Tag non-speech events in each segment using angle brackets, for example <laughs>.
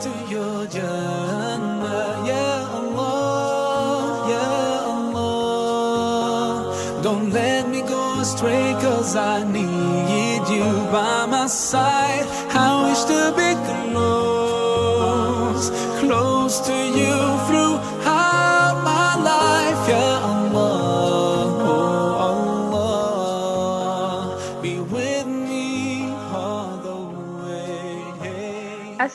to your Ya Allah, Allah. Don't let me go astray, cause I need you by my side. I wish to be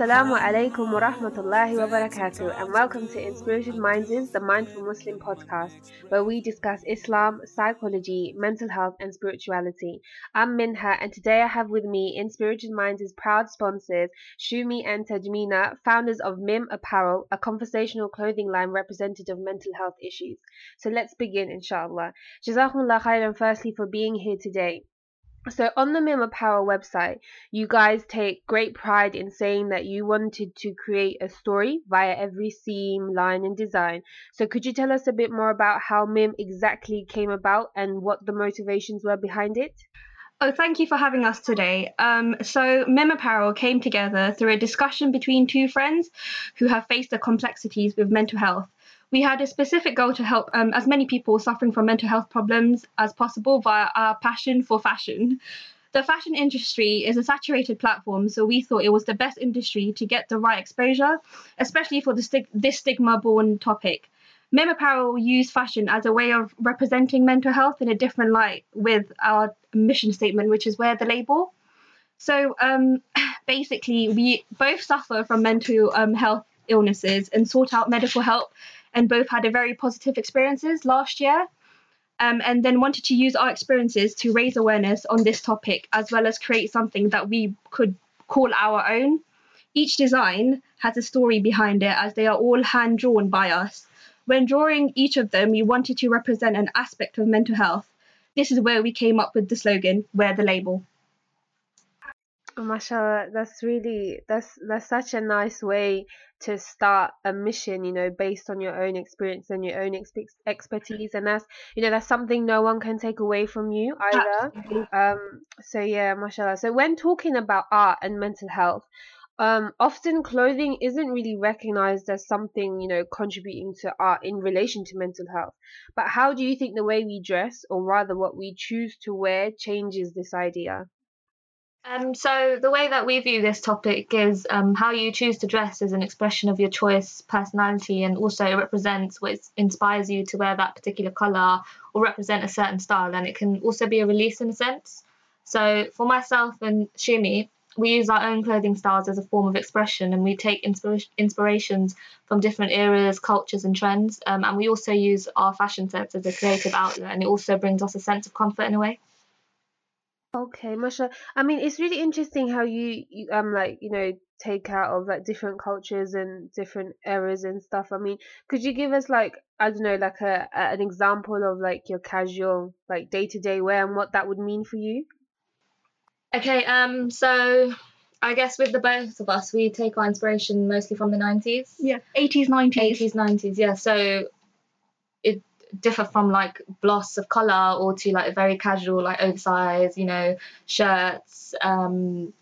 Assalamu alaikum wa rahmatullahi wa barakatuh, and welcome to Inspirited Minds, the Mindful Muslim podcast, where we discuss Islam, psychology, mental health, and spirituality. I'm Minha, and today I have with me Inspirited Minds' proud sponsors, Shumi and Tajmina, founders of Mim Apparel, a conversational clothing line representative of mental health issues. So let's begin, inshallah. Jazakumullah khairan firstly for being here today. So on the Mim Apparel website, you guys take great pride in saying that you wanted to create a story via every seam, line, and design. So could you tell us a bit more about how Mim exactly came about and what the motivations were behind it? Oh, thank you for having us today. Um, so, Mim Apparel came together through a discussion between two friends who have faced the complexities with mental health. We had a specific goal to help um, as many people suffering from mental health problems as possible via our passion for fashion. The fashion industry is a saturated platform, so we thought it was the best industry to get the right exposure, especially for stig- this stigma born topic. Mim Apparel use fashion as a way of representing mental health in a different light with our mission statement, which is wear the label. So um, <laughs> basically, we both suffer from mental um, health illnesses and sought out medical help, and both had a very positive experiences last year. Um, and then wanted to use our experiences to raise awareness on this topic, as well as create something that we could call our own. Each design has a story behind it, as they are all hand drawn by us. When drawing each of them, we wanted to represent an aspect of mental health. This is where we came up with the slogan, Wear the Label. Oh, mashallah, that's really that's that's such a nice way to start a mission, you know, based on your own experience and your own expe- expertise, and that's you know that's something no one can take away from you either. Absolutely. Um, so yeah, mashallah. So when talking about art and mental health, um, often clothing isn't really recognized as something you know contributing to art in relation to mental health. But how do you think the way we dress, or rather what we choose to wear, changes this idea? Um, so the way that we view this topic is um, how you choose to dress is an expression of your choice, personality, and also it represents what inspires you to wear that particular color or represent a certain style. And it can also be a release in a sense. So for myself and Shumi, we use our own clothing styles as a form of expression, and we take inspira- inspirations from different eras, cultures, and trends. Um, and we also use our fashion sense as a creative outlet, and it also brings us a sense of comfort in a way. Okay, mashallah. I mean, it's really interesting how you, you um like you know take out of like different cultures and different eras and stuff. I mean, could you give us like I don't know like a, a an example of like your casual like day to day wear and what that would mean for you? Okay, um, so I guess with the both of us, we take our inspiration mostly from the 90s. Yeah, 80s, 90s. 80s, 90s, yeah. So it differ from like bloss of colour or to like a very casual, like oversized, you know, shirts, um,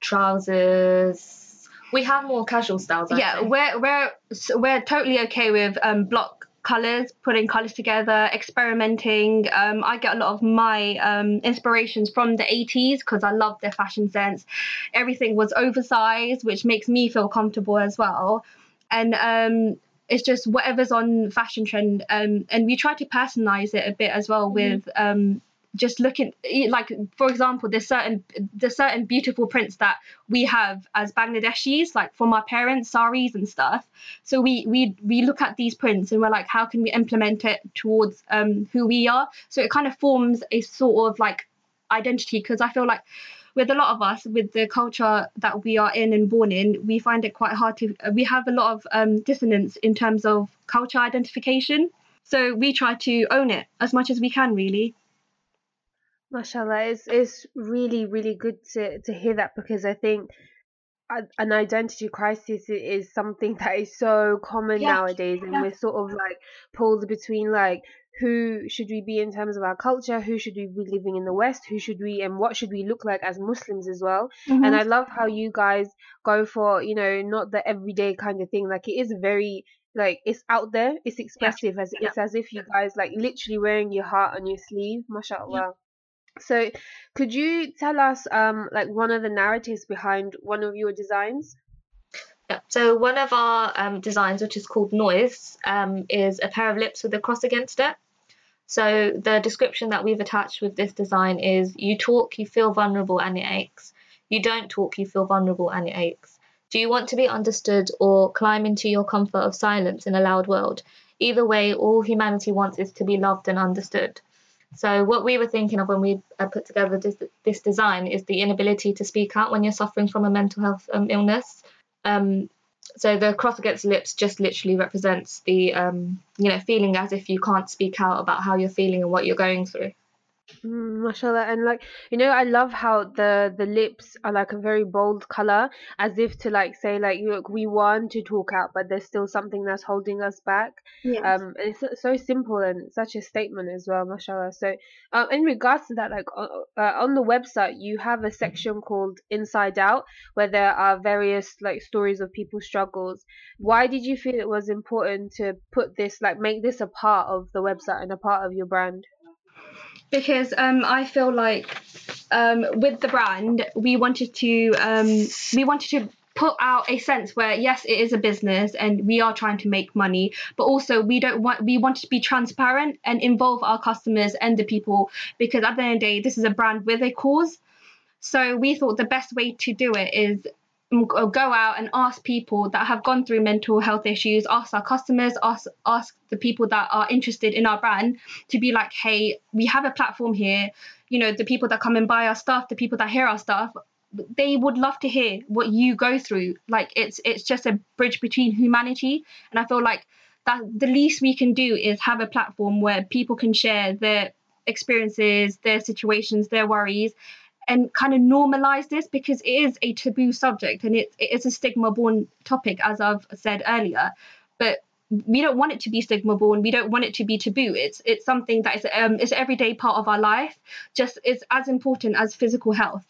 trousers. We have more casual styles. I yeah, think. we're we're so we're totally okay with um block colors, putting colors together, experimenting. Um, I get a lot of my um inspirations from the 80s because I love their fashion sense. Everything was oversized, which makes me feel comfortable as well. And um, it's just whatever's on fashion trend. Um, and we try to personalize it a bit as well with um just looking like for example there's certain there's certain beautiful prints that we have as Bangladeshis like from our parents saris and stuff so we we we look at these prints and we're like how can we implement it towards um who we are so it kind of forms a sort of like identity because I feel like with a lot of us with the culture that we are in and born in we find it quite hard to we have a lot of um, dissonance in terms of culture identification. So we try to own it as much as we can really. Mashallah, it's it's really really good to to hear that because I think an identity crisis is something <laughs> that is so common Yeah, nowadays, and yeah. we're sort of like pulled between like who should we be in terms of our culture? Who should we be living in the west? Who should we and what should we look like as muslims as well? Mhm. and i love how you guys go for you know not the everyday kind of thing. Like it is very like it's out there. It's expressive as Yeah. it's as if you guys like literally wearing your heart on your sleeve mashallah. So could you tell us um like one of the narratives behind one of your designs So one of our um, designs, which is called Noise, um, is a pair of lips with a cross against it. So the description that we've attached with this design is: you talk, you feel vulnerable, and it aches. You don't talk, you feel vulnerable, and it aches. Do you want to be understood or climb into your comfort of silence in a loud world? Either way, all humanity wants is to be loved and understood. So what we were thinking of when we uh, put together this, this design is the inability to speak out when you're suffering from a mental health um, illness. Um, so the cross against lips just literally represents the um, you know feeling as if you can't speak out about how you're feeling and what you're going through. Mm, mashallah and like you know i love how the the lips are like a very bold color as if to like say like look we want to talk out but there's still something that's holding us back. Yeah. um and it's so- so simple and such a statement as well mashallah. So um in regards to that like uh, uh, on the website you have a section called inside out where there are various like stories of people's struggles. Why did you feel it was important to put this like make this a part of the website and a part of your brand because um, I feel like um, with the brand, we wanted to um, we wanted to put out a sense where yes, it is a business and we are trying to make money, but also we don't want we want to be transparent and involve our customers and the people because at the end of the day, this is a brand with a cause. So we thought the best way to do it is go uh, go out and ask people that have gone through mental health issues, ask our customers, ask ask the people that are interested in our brand to be like, hey, we have a platform here. You know, the people that come and buy our stuff, the people that hear our stuff, they would love to hear what you go through. Like it's it's just a bridge between humanity, and I feel like that the least we can do is have a platform where people can share their experiences, their situations, their worries, and kind of normalize this because it is a taboo subject and it, it is a stigma born topic, as I've said earlier. But we don't want it to be stigma born. We don't want it to be taboo. It's it's something that is um is everyday part of our life. Just is as important as physical health.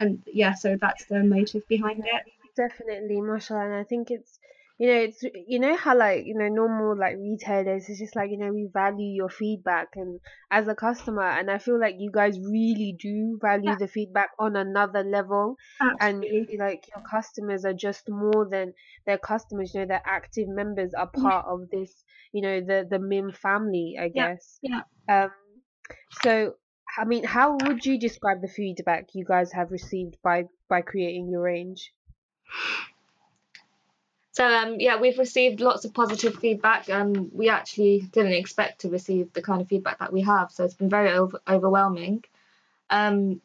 And yeah, so that's the motive behind it. Definitely, mashallah. And I think it's, you know, it's, you know, how like, you know, normal like retailers, it's just like, you know, we value your feedback and as a customer. And I feel like you guys really do value Yeah. the feedback on another level. And like your customers are just more than their customers, you know, their active members are Yeah. part of this, you know, the, the MIM family, I guess Yeah, yeah. Um, so, I mean, how would you describe the feedback you guys have received by by creating your range? So um, yeah, we've received lots of positive feedback. Um, we actually didn't expect to receive the kind of feedback that we have, so it's been very over- overwhelming. Um,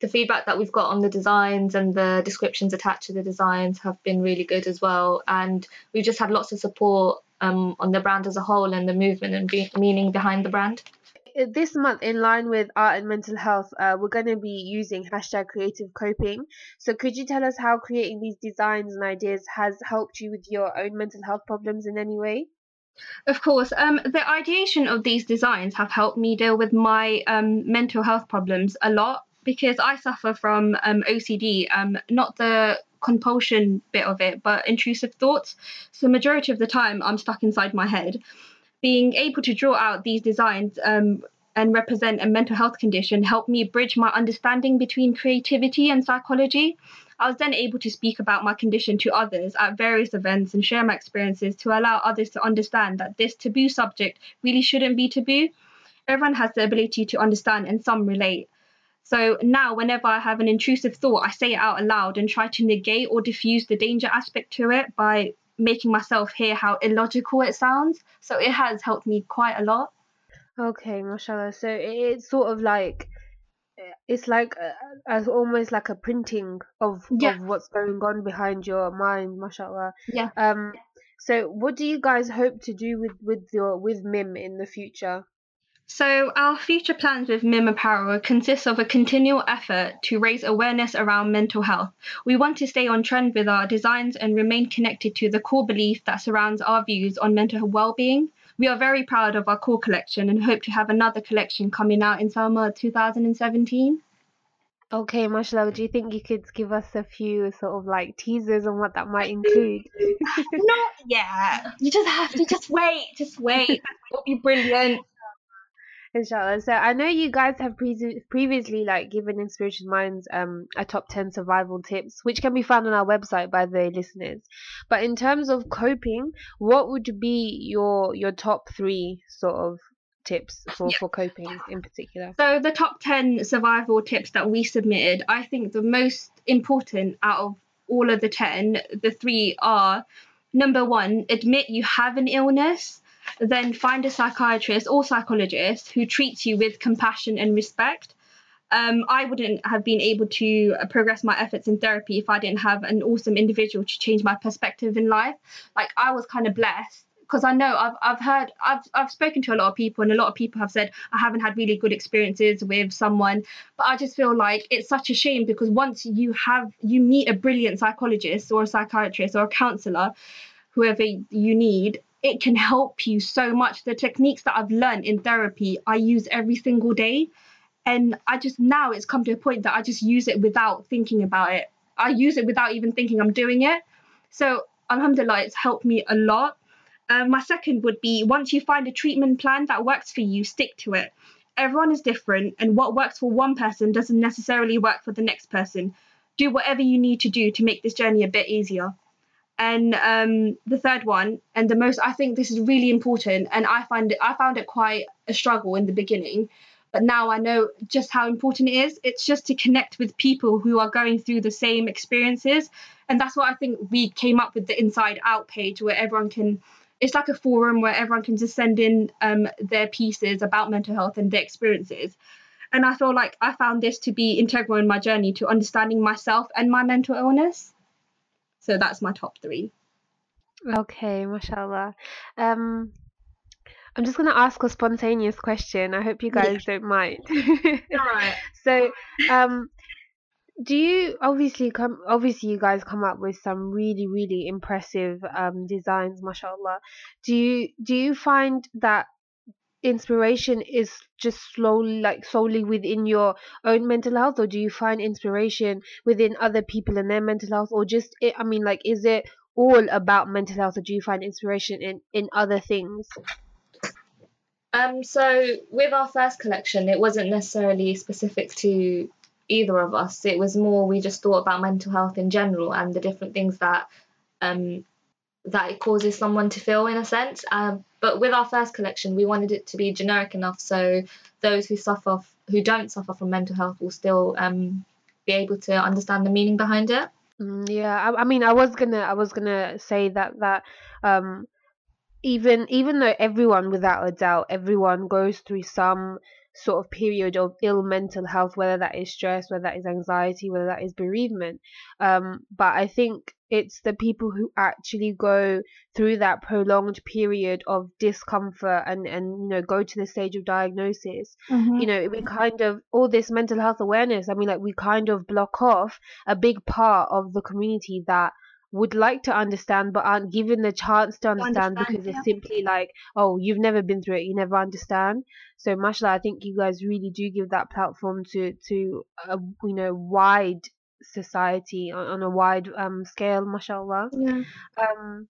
the feedback that we've got on the designs and the descriptions attached to the designs have been really good as well, and we've just had lots of support um, on the brand as a whole and the movement and be- meaning behind the brand. This month in line with art and mental health uh, we're going to be using hashtag creative coping so could you tell us how creating these designs and ideas has helped you with your own mental health problems in any way Of course, um, the ideation of these designs have helped me deal with my um, mental health problems a lot because I suffer from um, OCD, um, not the compulsion bit of it, but intrusive thoughts. So, majority of the time, I'm stuck inside my head. Being able to draw out these designs um, and represent a mental health condition helped me bridge my understanding between creativity and psychology. I was then able to speak about my condition to others at various events and share my experiences to allow others to understand that this taboo subject really shouldn't be taboo. Everyone has the ability to understand and some relate. So now, whenever I have an intrusive thought, I say it out aloud and try to negate or diffuse the danger aspect to it by making myself hear how illogical it sounds. So it has helped me quite a lot. okay mashallah so it's sort of like it's like uh, as almost like a printing of, Yeah. of what's going on behind your mind mashallah Yeah. um so what do you guys hope to do with with your with mim in the future So, our future plans with MIM Apparel consists of a continual effort to raise awareness around mental health. We want to stay on trend with our designs and remain connected to the core belief that surrounds our views on mental well being. We are very proud of our core collection and hope to have another collection coming out in summer 2017. Okay, mashallah, do you think you could give us a few sort of like teasers on what that might include? <laughs> Not yet. You just have to just wait, just wait. <laughs> It'll be brilliant. Inshallah. So I know you guys have pre- previously like given Inspirited Minds um a top 10 survival tips which can be found on our website by the listeners. But in terms of coping, what would be your your top 3 sort of tips for, Yeah. for coping in particular? So the top 10 survival tips that we submitted, I think the most important out of all of the 10, the three are number 1, admit you have an illness, then find a psychiatrist or psychologist who treats you with compassion and respect. Um, I wouldn't have been able to uh, progress my efforts in therapy if I didn't have an awesome individual to change my perspective in life. Like I was kind of blessed because I know I've I've heard I've I've spoken to a lot of people and a lot of people have said I haven't had really good experiences with someone but I just feel like it's such a shame because once you have you meet a brilliant psychologist or a psychiatrist or a counselor whoever you need it can help you so much the techniques that I've learned in therapy I use every single day and I just now it's come to a point that I just use it without thinking about it I use it without even thinking I'm doing it so alhamdulillah it's helped me a lot uh, my second would be once you find a treatment plan that works for you, stick to it. Everyone is different, and what works for one person doesn't necessarily work for the next person. Do whatever you need to do to make this journey a bit easier. And um, the third one, and the most, I think this is really important, and I find it, I found it quite a struggle in the beginning, but now I know just how important it is. It's just to connect with people who are going through the same experiences, and that's what I think we came up with the Inside Out page where everyone can it's like a forum where everyone can just send in um, their pieces about mental health and their experiences. And I feel like I found this to be integral in my journey to understanding myself and my mental illness. So that's my top three. Okay, mashallah. Um I'm just gonna ask a spontaneous question. I hope you Yeah. guys don't mind. Alright. <laughs> So, um, do you obviously come? Obviously, you guys come up with some really, really impressive um designs, mashallah. Do you do you find that inspiration is just slowly, like solely within your own mental health, or do you find inspiration within other people and their mental health, or just it, I mean, like, is it all about mental health, or do you find inspiration in in other things? Um, so with our first collection, it wasn't necessarily specific to either of us. It was more we just thought about mental health in general and the different things that um that it causes someone to feel in a sense. Um, but with our first collection, we wanted it to be generic enough so those who suffer who don't suffer from mental health will still um be able to understand the meaning behind it. Mm, yeah, I, I mean, I was gonna, I was gonna say that that um, even even though everyone, without a doubt, everyone goes through some sort of period of ill mental health, whether that is stress, whether that is anxiety, whether that is bereavement. Um, but I think it's the people who actually go through that prolonged period of discomfort and and you know go to the stage of diagnosis. Mm-hmm. You know we kind of all this mental health awareness i mean like we kind of block off a big part of the community that would like to understand but aren't given the chance to understand, understand, because yeah. it's simply like oh you've never been through it you never understand. So mashallah i think you guys really do give that platform to to a you know wide society on, on a wide um scale mashallah Yeah. um,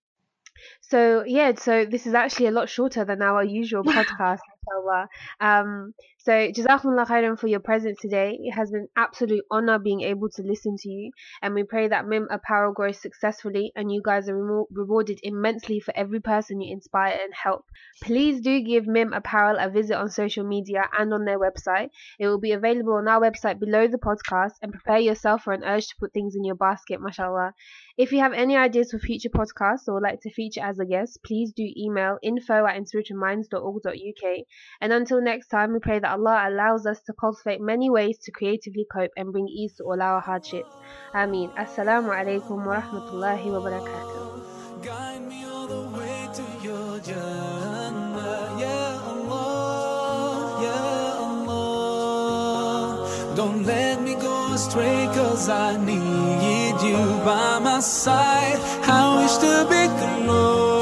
so yeah, so this is actually a lot shorter than our usual <laughs> podcast, mashallah. Um, so jazakumullah khairan for your presence today. It has been an absolute honor being able to listen to you, and we pray that Mim Apparel grows successfully and you guys are remo- rewarded immensely for every person you inspire and help. Please do give Mim Apparel a visit on social media and on their website. It will be available on our website below the podcast, and prepare yourself for an urge to put things in your basket, mashallah. If you have any ideas for future podcasts or would like to feature as a guest, please do email info at inspiritedminds.org.uk. And until next time, we pray that Allah allows us to cultivate many ways to creatively cope and bring ease to all our hardships. Ameen. Assalamu alaikum wa rahmatullahi wa barakatuh. Guide me all the way to your Jannah, Ya Allah, Ya Allah. Don't let me go astray, cause I need you by my side. I wish to be close.